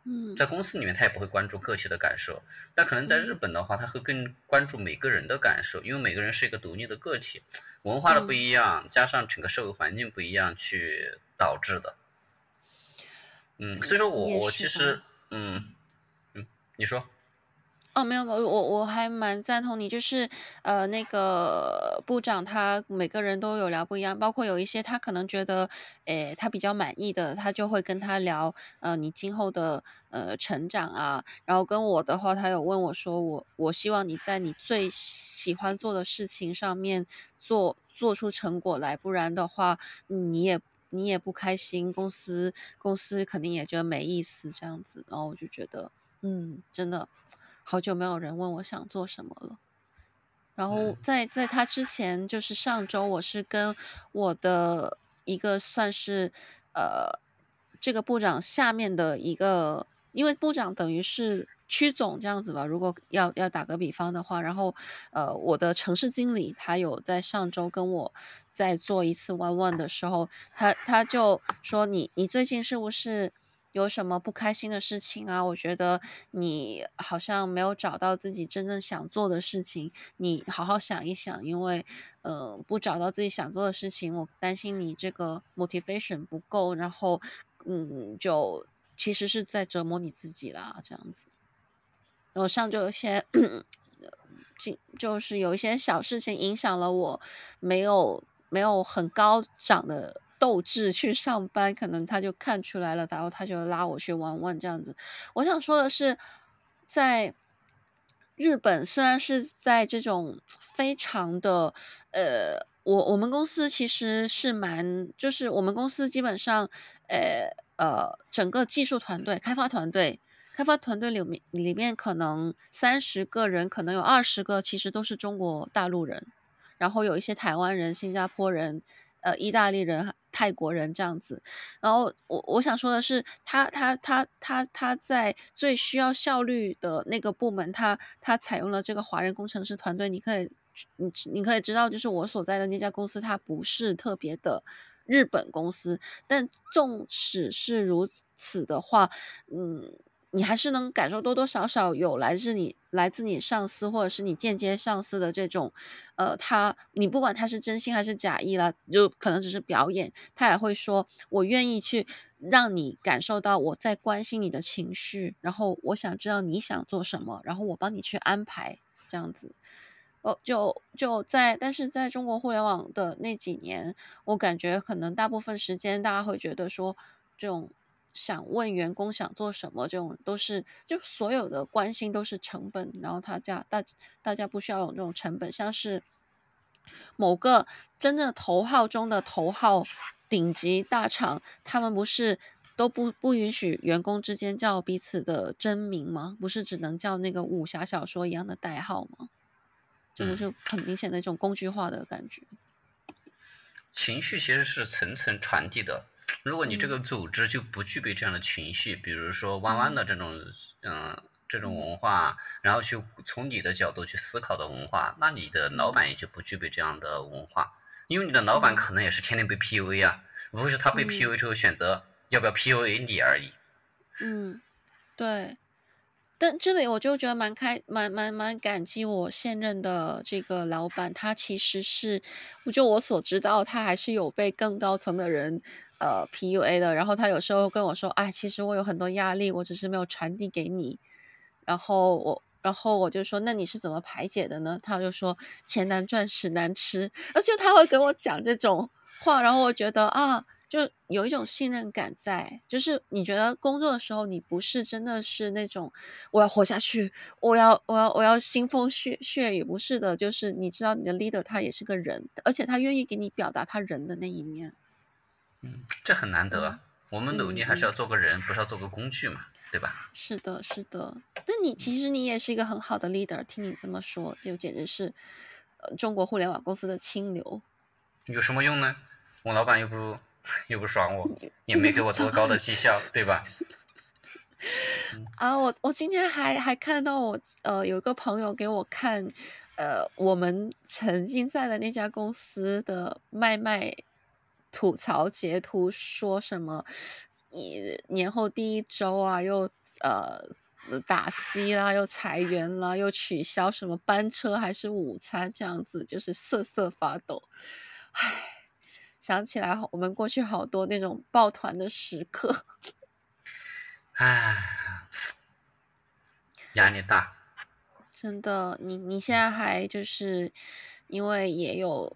嗯，在公司里面他也不会关注个体的感受。那可能在日本的话，他会更关注每个人的感受，因为每个人是一个独立的个体，文化的不一样，加上整个社会环境不一样，去导致的。嗯，所以说我我其实嗯嗯，你说哦，没有没有，我我还蛮赞同你，就是呃那个部长他每个人都有聊不一样，包括有一些他可能觉得诶他比较满意的，他就会跟他聊呃你今后的呃成长啊，然后跟我的话，他有问我说我我希望你在你最喜欢做的事情上面做做出成果来，不然的话你也。你也不开心，公司公司肯定也觉得没意思这样子，然后我就觉得，嗯，真的好久没有人问我想做什么了。然后在在他之前，就是上周，我是跟我的一个算是呃这个部长下面的一个，因为部长等于是。区总这样子吧，如果要要打个比方的话，然后呃，我的城市经理他有在上周跟我在做一次 one one 的时候，他他就说，你你最近是不是有什么不开心的事情啊？我觉得你好像没有找到自己真正想做的事情，你好好想一想，因为呃，不找到自己想做的事情，我担心你这个 motivation 不够，然后嗯，就其实是在折磨你自己啦，这样子。我上就有一些，就就是有一些小事情影响了我，没有没有很高涨的。斗志去上班，可能他就看出来了，然后他就拉我去玩玩这样子。我想说的是，在日本，虽然是在这种非常的呃，我我们公司其实是蛮，就是我们公司基本上，呃呃，整个技术团队、开发团队、开发团队里面里面可能三十个人，可能有二十个其实都是中国大陆人，然后有一些台湾人、新加坡人。呃，意大利人、泰国人这样子，然后我我想说的是，他他他他他在最需要效率的那个部门，他他采用了这个华人工程师团队。你可以，你你可以知道，就是我所在的那家公司，它不是特别的日本公司，但纵使是如此的话，嗯。你还是能感受多多少少有来自你来自你上司或者是你间接上司的这种，呃，他你不管他是真心还是假意啦，就可能只是表演，他也会说，我愿意去让你感受到我在关心你的情绪，然后我想知道你想做什么，然后我帮你去安排这样子。哦，就就在，但是在中国互联网的那几年，我感觉可能大部分时间大家会觉得说这种。想问员工想做什么，这种都是就所有的关心都是成本，然后他家大大家不需要有这种成本，像是某个真的头号中的头号顶级大厂，他们不是都不不允许员工之间叫彼此的真名吗？不是只能叫那个武侠小说一样的代号吗？这不是很明显的一种工具化的感觉。情绪其实是层层传递的。如果你这个组织就不具备这样的情绪，比如说弯弯的这种，嗯，这种文化，然后去从你的角度去思考的文化，那你的老板也就不具备这样的文化，因为你的老板可能也是天天被 PUA 啊，无非是他被 PUA 之后选择要不要 PUA 你而已。嗯，对。但这里我就觉得蛮开，蛮蛮蛮感激我现任的这个老板，他其实是，就我所知道，他还是有被更高层的人。呃，PUA 的，然后他有时候跟我说，哎，其实我有很多压力，我只是没有传递给你。然后我，然后我就说，那你是怎么排解的呢？他就说，钱难赚，屎难吃。而且他会跟我讲这种话，然后我觉得啊，就有一种信任感在。就是你觉得工作的时候，你不是真的是那种我要活下去，我要我要我要腥风血血雨，不是的，就是你知道你的 leader 他也是个人，而且他愿意给你表达他人的那一面。嗯，这很难得。我们努力还是要做个人，嗯、不是要做个工具嘛，对吧？是的，是的。那你其实你也是一个很好的 leader，听你这么说，就简直是呃中国互联网公司的清流。有什么用呢？我老板又不又不爽我，也没给我多高的绩效，[LAUGHS] 对吧？[LAUGHS] 啊，我我今天还还看到我呃有一个朋友给我看呃我们曾经在的那家公司的麦麦。吐槽截图说什么？一年后第一周啊，又呃打 C 啦，又裁员啦，又取消什么班车还是午餐这样子，就是瑟瑟发抖。唉，想起来我们过去好多那种抱团的时刻。[LAUGHS] 唉，压力大。真的，你你现在还就是因为也有。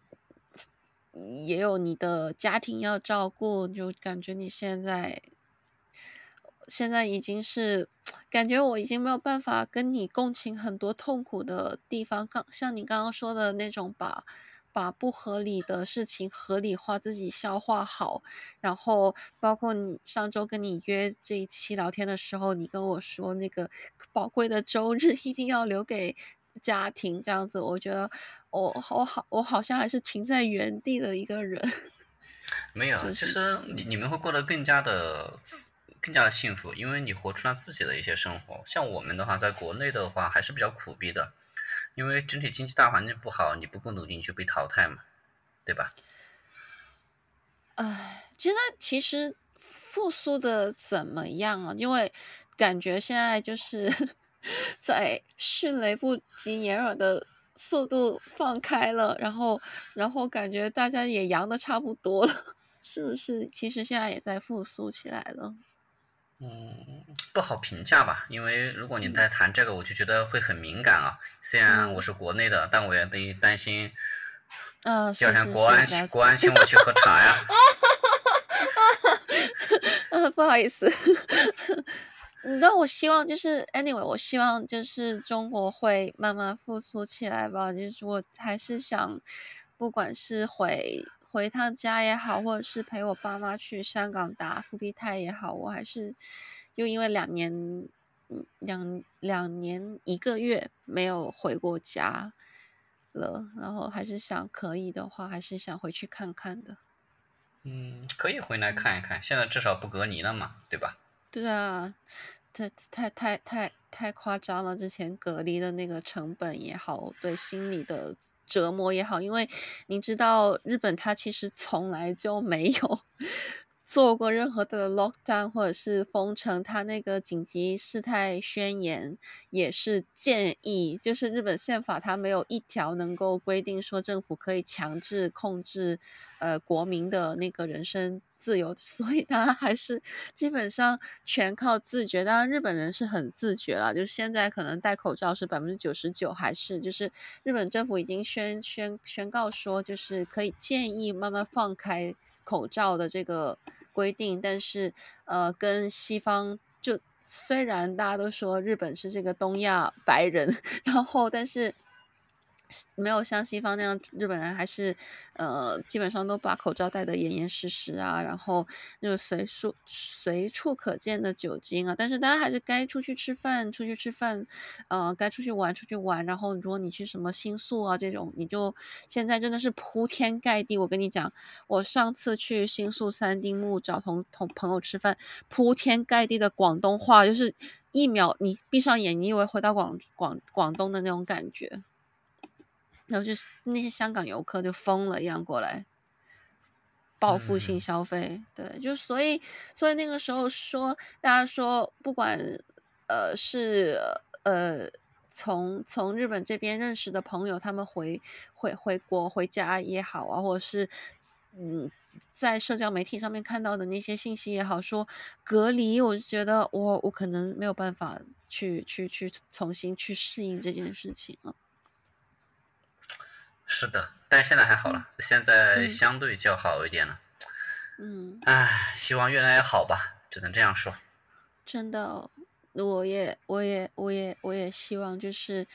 也有你的家庭要照顾，就感觉你现在现在已经是感觉我已经没有办法跟你共情很多痛苦的地方。刚像你刚刚说的那种把，把不合理的事情合理化，自己消化好。然后包括你上周跟你约这一期聊天的时候，你跟我说那个宝贵的周日一定要留给家庭，这样子，我觉得。我我好我好像还是停在原地的一个人，[LAUGHS] 没有，其实你你们会过得更加的更加的幸福，因为你活出了自己的一些生活。像我们的话，在国内的话还是比较苦逼的，因为整体经济大环境不好，你不够努力你就被淘汰嘛，对吧？哎，现在其实复苏的怎么样啊？因为感觉现在就是在迅雷不及掩耳的速度放开了，然后然后感觉大家也阳的差不多了，[LAUGHS] 是不是？其实现在也在复苏起来了。嗯，不好评价吧，因为如果你在谈这个，我就觉得会很敏感啊。虽然我是国内的，嗯、但我也得担心。嗯，第二天国安国安请我去喝茶呀。[LAUGHS] 啊，[LAUGHS] 不好意思。那我希望就是 anyway，我希望就是中国会慢慢复苏起来吧。就是我还是想，不管是回。回趟家也好，或者是陪我爸妈去香港打复必泰也好，我还是就因为两年，两两年一个月没有回过家了，然后还是想可以的话，还是想回去看看的。嗯，可以回来看一看，现在至少不隔离了嘛，对吧？对啊，太太太太太夸张了，之前隔离的那个成本也好，对心理的。折磨也好，因为你知道日本它其实从来就没有做过任何的 lockdown 或者是封城，他那个紧急事态宣言也是建议，就是日本宪法它没有一条能够规定说政府可以强制控制呃国民的那个人身。自由，[LAUGHS] 所以他还是基本上全靠自觉。当然，日本人是很自觉了，就是现在可能戴口罩是百分之九十九，还是就是日本政府已经宣宣宣告说，就是可以建议慢慢放开口罩的这个规定。但是，呃，跟西方就虽然大家都说日本是这个东亚白人，[LAUGHS] 然后但是。没有像西方那样，日本人还是呃基本上都把口罩戴得严严实实啊，然后就随处随处可见的酒精啊，但是大家还是该出去吃饭出去吃饭，呃该出去玩出去玩，然后如果你去什么新宿啊这种，你就现在真的是铺天盖地。我跟你讲，我上次去新宿三丁目找同同朋友吃饭，铺天盖地的广东话，就是一秒你闭上眼，你以为回到广广广东的那种感觉。然后就是那些香港游客就疯了一样过来，报复性消费，嗯、对，就所以所以那个时候说，大家说不管呃是呃从从日本这边认识的朋友，他们回回回国回家也好啊，或者是嗯在社交媒体上面看到的那些信息也好，说隔离，我就觉得我我可能没有办法去去去重新去适应这件事情了。是的，但现在还好了，现在相对较好一点了。嗯，唉，希望越来越好吧，只能这样说。真的，我也，我也，我也，我也希望就是，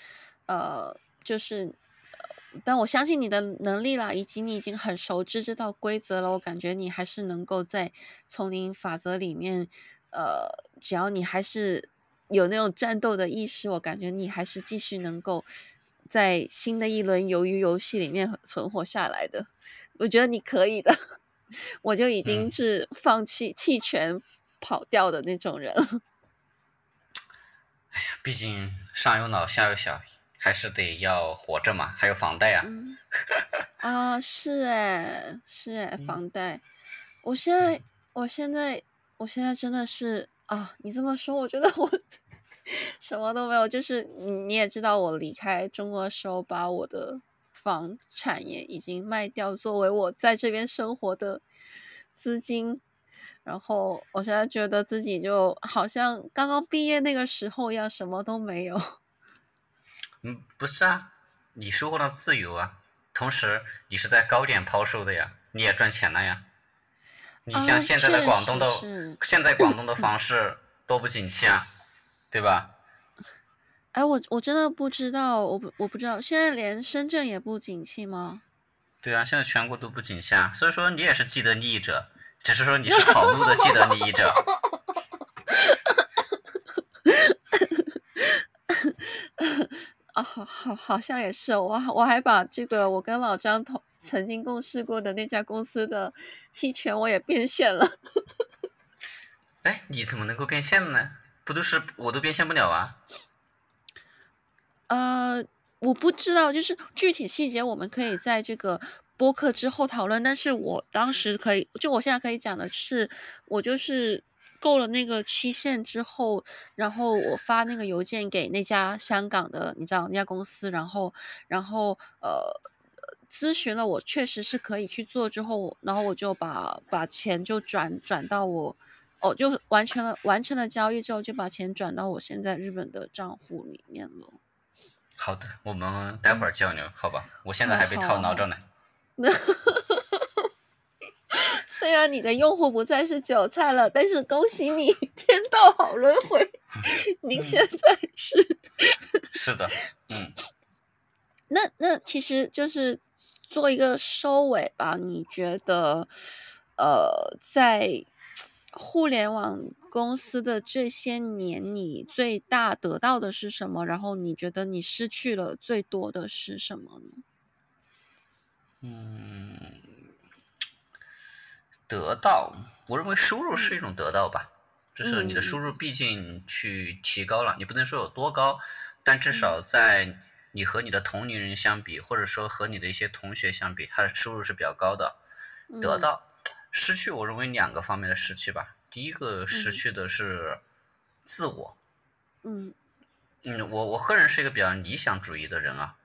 呃，就是，但我相信你的能力啦，以及你已经很熟知这套规则了，我感觉你还是能够在丛林法则里面，呃，只要你还是有那种战斗的意识，我感觉你还是继续能够。在新的一轮鱿鱼游戏里面存活下来的，我觉得你可以的。[LAUGHS] 我就已经是放弃弃权跑掉的那种人了。[LAUGHS] 哎呀，毕竟上有老下有小，还是得要活着嘛，还有房贷啊。嗯、[LAUGHS] 啊，是哎，是哎，房贷。我现在，嗯、我现在，我现在真的是啊，你这么说，我觉得我。什么都没有，就是你也知道，我离开中国的时候，把我的房产也已经卖掉，作为我在这边生活的资金。然后我现在觉得自己就好像刚刚毕业那个时候一样，什么都没有。[LAUGHS] 嗯，不是啊，你收获了自由啊，同时你是在高点抛售的呀，你也赚钱了呀。你像现在的广东的，啊、现在广东的房市多不景气啊。对吧？哎，我我真的不知道，我不我不知道，现在连深圳也不景气吗？对啊，现在全国都不景气啊，所以说你也是既得利益者，只是说你是跑路的既得利益者。啊，[LAUGHS] 好好好像也是，我我还把这个我跟老张同曾经共事过的那家公司的期权我也变现了。哎，你怎么能够变现呢？不都是我都变现不了啊？呃，我不知道，就是具体细节我们可以在这个播客之后讨论，但是我当时可以，就我现在可以讲的是，我就是够了那个期限之后，然后我发那个邮件给那家香港的，你知道那家公司，然后，然后呃，咨询了我确实是可以去做之后，然后我就把把钱就转转到我，哦，就完成了完成了交易之后，就把钱转到我现在日本的账户里面了。好的，我们待会儿交流，好吧？我现在还被套牢着呢。[LAUGHS] 虽然你的用户不再是韭菜了，但是恭喜你，天道好轮回，[LAUGHS] 您现在是 [LAUGHS] 是的，嗯。那那其实就是做一个收尾吧。你觉得，呃，在互联网公司的这些年，你最大得到的是什么？然后你觉得你失去了最多的是什么呢？嗯，得到，我认为收入是一种得到吧，就是你的收入毕竟去提高了，你不能说有多高，但至少在你和你的同龄人相比，或者说和你的一些同学相比，他的收入是比较高的。得到，失去，我认为两个方面的失去吧。第一个失去的是自我。嗯嗯，我我个人是一个比较理想主义的人啊。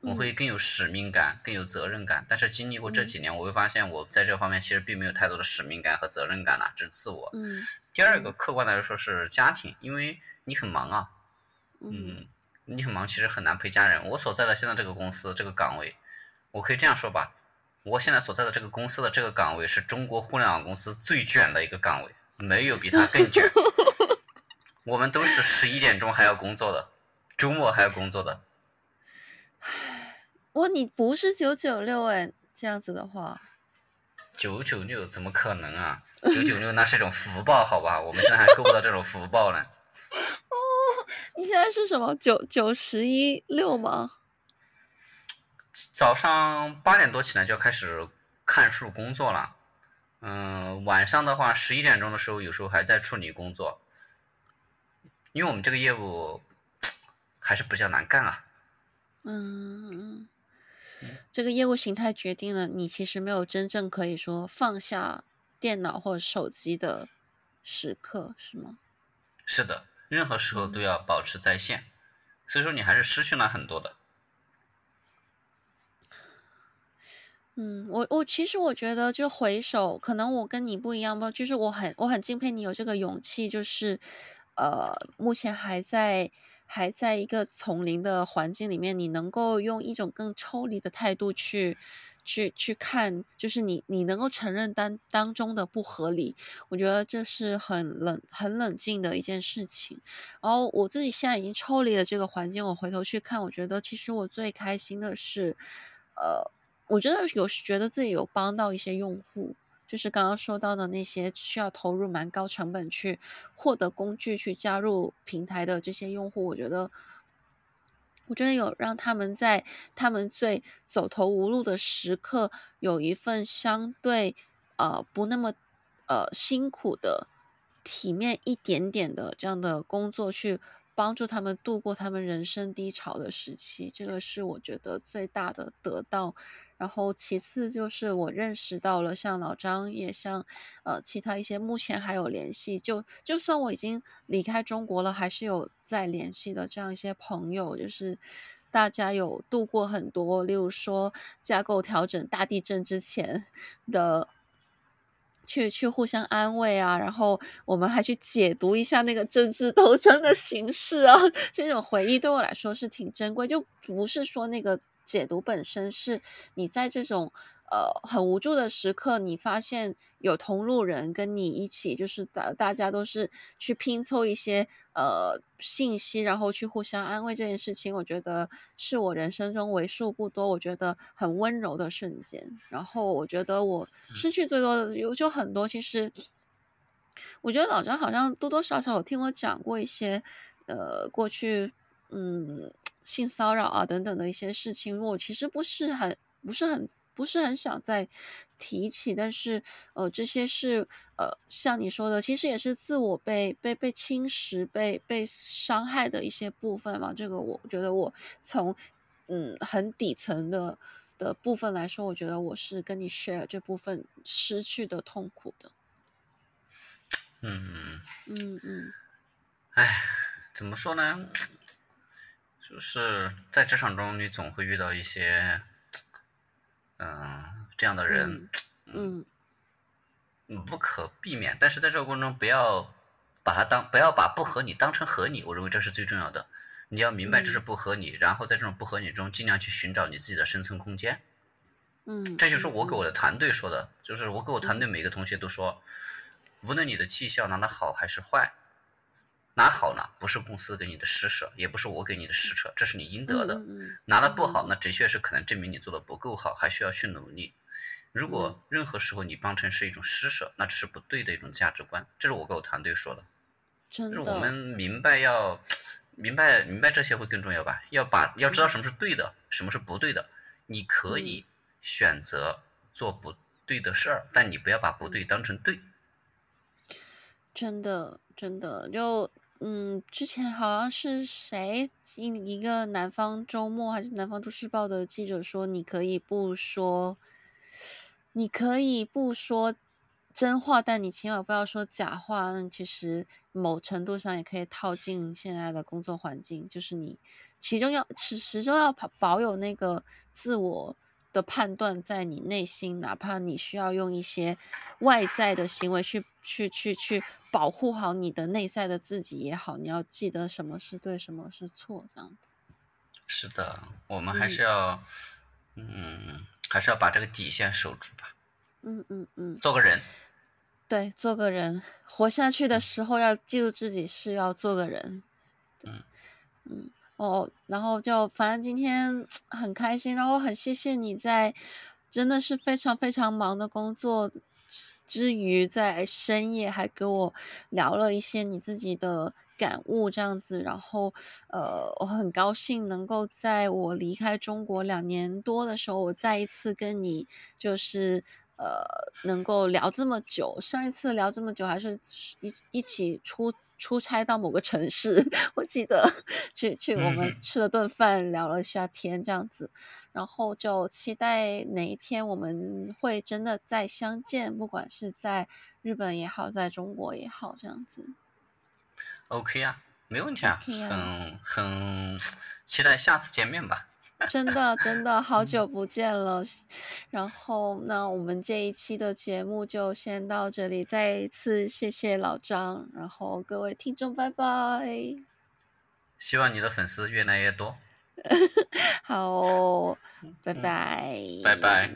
我会更有使命感，更有责任感。但是经历过这几年，我会发现我在这方面其实并没有太多的使命感和责任感了，这是自我。嗯。第二个，客观来说是家庭，因为你很忙啊。嗯。你很忙，其实很难陪家人。我所在的现在这个公司这个岗位，我可以这样说吧，我现在所在的这个公司的这个岗位是中国互联网公司最卷的一个岗位，没有比它更卷。[LAUGHS] 我们都是十一点钟还要工作的，周末还要工作的。我你不是九九六哎，这样子的话，九九六怎么可能啊？九九六那是一种福报，好吧？我们现在还够不到这种福报呢。[LAUGHS] 哦，你现在是什么九九十一六吗？早上八点多起来就要开始看书工作了，嗯，晚上的话十一点钟的时候，有时候还在处理工作，因为我们这个业务还是比较难干啊。嗯。这个业务形态决定了你其实没有真正可以说放下电脑或者手机的时刻，是吗？是的，任何时候都要保持在线，所以说你还是失去了很多的。嗯，我我其实我觉得就回首，可能我跟你不一样吧，就是我很我很敬佩你有这个勇气，就是呃，目前还在。还在一个丛林的环境里面，你能够用一种更抽离的态度去，去去看，就是你你能够承认当当中的不合理，我觉得这是很冷很冷静的一件事情。然后我自己现在已经抽离了这个环境，我回头去看，我觉得其实我最开心的是，呃，我真的有觉得自己有帮到一些用户。就是刚刚说到的那些需要投入蛮高成本去获得工具去加入平台的这些用户，我觉得，我真的有让他们在他们最走投无路的时刻，有一份相对呃不那么呃辛苦的体面一点点的这样的工作，去帮助他们度过他们人生低潮的时期，这个是我觉得最大的得到。然后其次就是我认识到了像老张，也像呃其他一些目前还有联系，就就算我已经离开中国了，还是有在联系的这样一些朋友，就是大家有度过很多，例如说架构调整大地震之前的，去去互相安慰啊，然后我们还去解读一下那个政治斗争的形式啊，[LAUGHS] 这种回忆对我来说是挺珍贵，就不是说那个。解读本身是你在这种呃很无助的时刻，你发现有同路人跟你一起，就是大大家都是去拼凑一些呃信息，然后去互相安慰这件事情，我觉得是我人生中为数不多我觉得很温柔的瞬间。然后我觉得我失去最多的有就很多，其实我觉得老张好像多多少少有听我讲过一些呃过去嗯。性骚扰啊等等的一些事情，我其实不是很不是很不是很想再提起，但是呃这些是呃像你说的，其实也是自我被被被侵蚀、被被伤害的一些部分嘛。这个我觉得我从嗯很底层的。的部分来说，我觉得我是跟你 share 这部分失去的痛苦的。嗯嗯嗯嗯，哎，怎么说呢？就是在职场中，你总会遇到一些，嗯、呃，这样的人，嗯，嗯，不可避免。但是在这个过程中，不要把它当，不要把不合理当成合理，我认为这是最重要的。你要明白这是不合理，嗯、然后在这种不合理中，尽量去寻找你自己的生存空间。嗯，这就是我给我的团队说的，就是我给我团队每个同学都说，无论你的绩效拿得好还是坏。拿好呢，不是公司给你的施舍，也不是我给你的施舍，这是你应得的。拿的不好，那的确是可能证明你做的不够好，还需要去努力。如果任何时候你当成是一种施舍，那这是不对的一种价值观。这是我跟我团队说的。真的。就是我们明白要明白明白这些会更重要吧？要把要知道什么是对的，什么是不对的。你可以选择做不对的事儿，但你不要把不对当成对。真的，真的就。嗯，之前好像是谁一一个南方周末还是南方都市报的记者说，你可以不说，你可以不说真话，但你千万不要说假话。那其实某程度上也可以套进现在的工作环境，就是你其中要始始终要保保有那个自我的判断在你内心，哪怕你需要用一些外在的行为去去去去保护好你的内在的自己也好，你要记得什么是对，什么是错，这样子。是的，我们还是要，嗯，嗯，还是要把这个底线守住吧。嗯嗯嗯，做个人。对，做个人，活下去的时候要记住自己是要做个人。嗯嗯。哦，然后就反正今天很开心，然后很谢谢你在真的是非常非常忙的工作之余，在深夜还跟我聊了一些你自己的感悟这样子，然后呃，我很高兴能够在我离开中国两年多的时候，我再一次跟你就是。呃，能够聊这么久，上一次聊这么久还是一一起出出差到某个城市，[LAUGHS] 我记得去去我们吃了顿饭，聊了一下天这样子，然后就期待哪一天我们会真的再相见，不管是在日本也好，在中国也好，这样子。OK 啊，没问题啊，okay 啊，很很期待下次见面吧。真的，真的好久不见了。然后，那我们这一期的节目就先到这里。再一次谢谢老张，然后各位听众，拜拜。希望你的粉丝越来越多。[LAUGHS] 好，拜拜。拜拜。